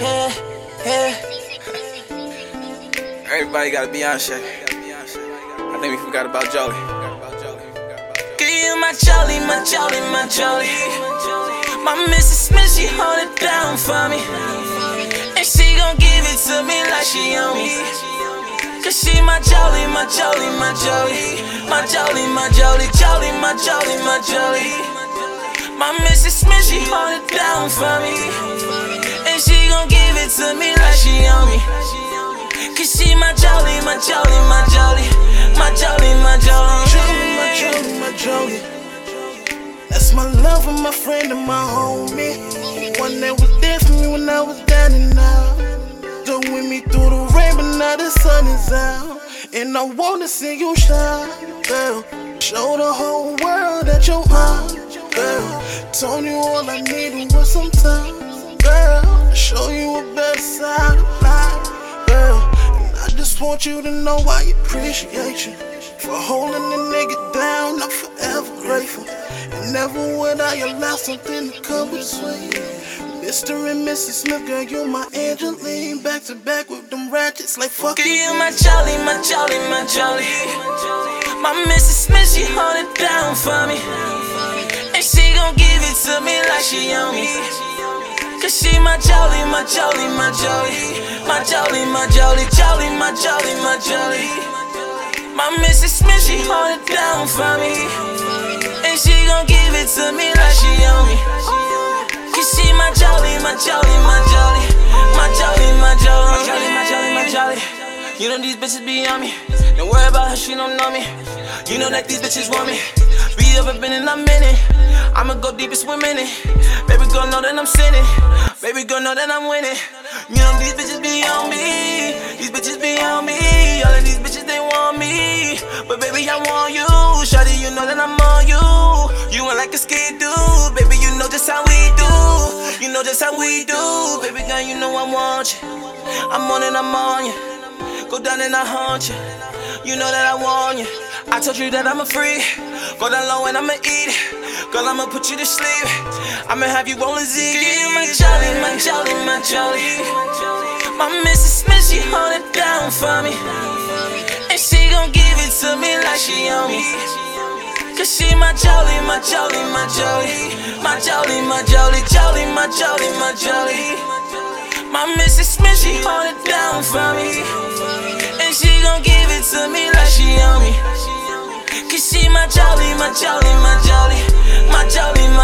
yeah. Everybody got a Beyonce. I think we forgot about Jolie. Give you my Jolie, my Jolie, my Jolie. My Mrs. Smith, she hold it down for me. And she gon' give it to me like she own me. Cause she my Jolie, my Jolie, my Jolie. My Jolie, my Jolie, Jolie, my Jolie, my Jolie. My Mrs. Smith, she hold it down for me. To me like she own me. Cause she my Jolie, my Jolie, my Jolie. My Jolie, my Jolie. Jolie, my Jolie, my Jolie. That's my lover, my friend, and my homie. One that was there for me when I was down and out. Done with me through the rain, but now the sun is out. And I wanna see you shine, girl. Show the whole world that you're mine, girl. Told you all I needed was some time, girl. Show you a better side of life, girl. And I just want you to know I appreciate you for holding the nigga down. I'm forever grateful. And never would I allow something to come between. Mr. and Mrs. Smith, girl, you my Angeline. Back to back with them ratchets like fuck you my Jolie, my Jolie, my Jolie. My Mrs. Smith, she hold it down for me. And she gon' give it to me like she own me. She my Jolie, my Jolie, my Jolie. My Jolie, my Jolie, Jolie, my Jolie, my Jolie. My Mrs. Smith, she hold it down for me. And she gon' give it to me like she own me. Cause she my Jolie, my Jolie, my Jolie. My Jolie, my Jolie. My Jolie, my Jolie, my Jolie. You know these bitches be on me. Don't worry about her, she don't know me. You know that these bitches want me. Be ever been in a minute. Deep and swim in it. Baby girl know that I'm sinning. Baby girl know that I'm winning. You know these bitches be on me. These bitches be on me. All of these bitches they want me. But baby, I want you. Shawty, you know that I'm on you. You ain't like a skid dude. Baby, you know just how we do. You know just how we do. Baby girl, you know I want you. I'm on it, I'm on you. Go down and I haunt you. You know that I want you. I told you that I'm a free. Go down low and I'ma eat. Girl, I'ma put you to sleep. I'ma have you rolling Z. Give you my Jolie, my Jolie, my Jolie. My Mrs. Smith, she hold it down for me. And she gon' give it to me like she own me. Cause she my Jolie, my Jolie, my Jolie. My Jolie, my Jolie, Jolie, my Jolie, my Jolie. My Mrs. Smith, she hold it down for me. And she gon' give it to me like she own me can see my Jolie, my Jolie, my Jolie, my Jolie, my